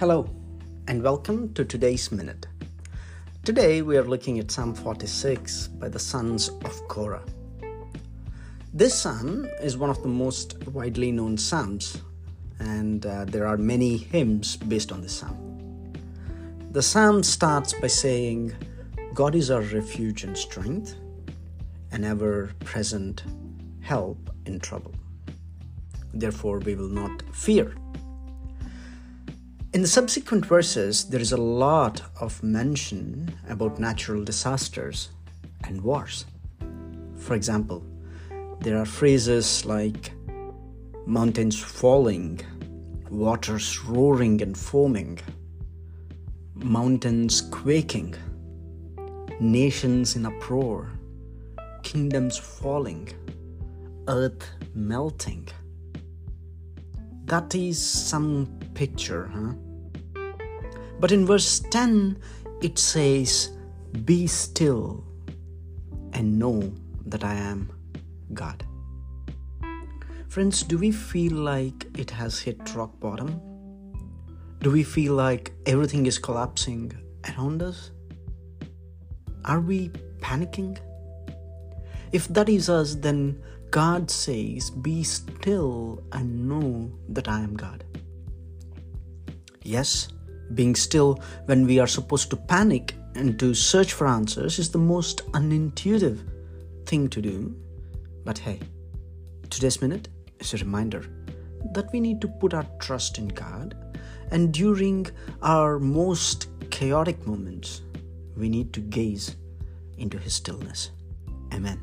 Hello, and welcome to today's Minute. Today we are looking at Psalm 46 by the sons of Korah. This psalm is one of the most widely known psalms, and uh, there are many hymns based on this psalm. The psalm starts by saying, God is our refuge and strength, an ever present help in trouble. Therefore, we will not fear. In the subsequent verses, there is a lot of mention about natural disasters and wars. For example, there are phrases like mountains falling, waters roaring and foaming, mountains quaking, nations in uproar, kingdoms falling, earth melting. That is some picture, huh? But in verse 10, it says, Be still and know that I am God. Friends, do we feel like it has hit rock bottom? Do we feel like everything is collapsing around us? Are we panicking? If that is us, then God says, Be still and know that I am God. Yes, being still when we are supposed to panic and to search for answers is the most unintuitive thing to do. But hey, today's minute is a reminder that we need to put our trust in God, and during our most chaotic moments, we need to gaze into His stillness. Amen.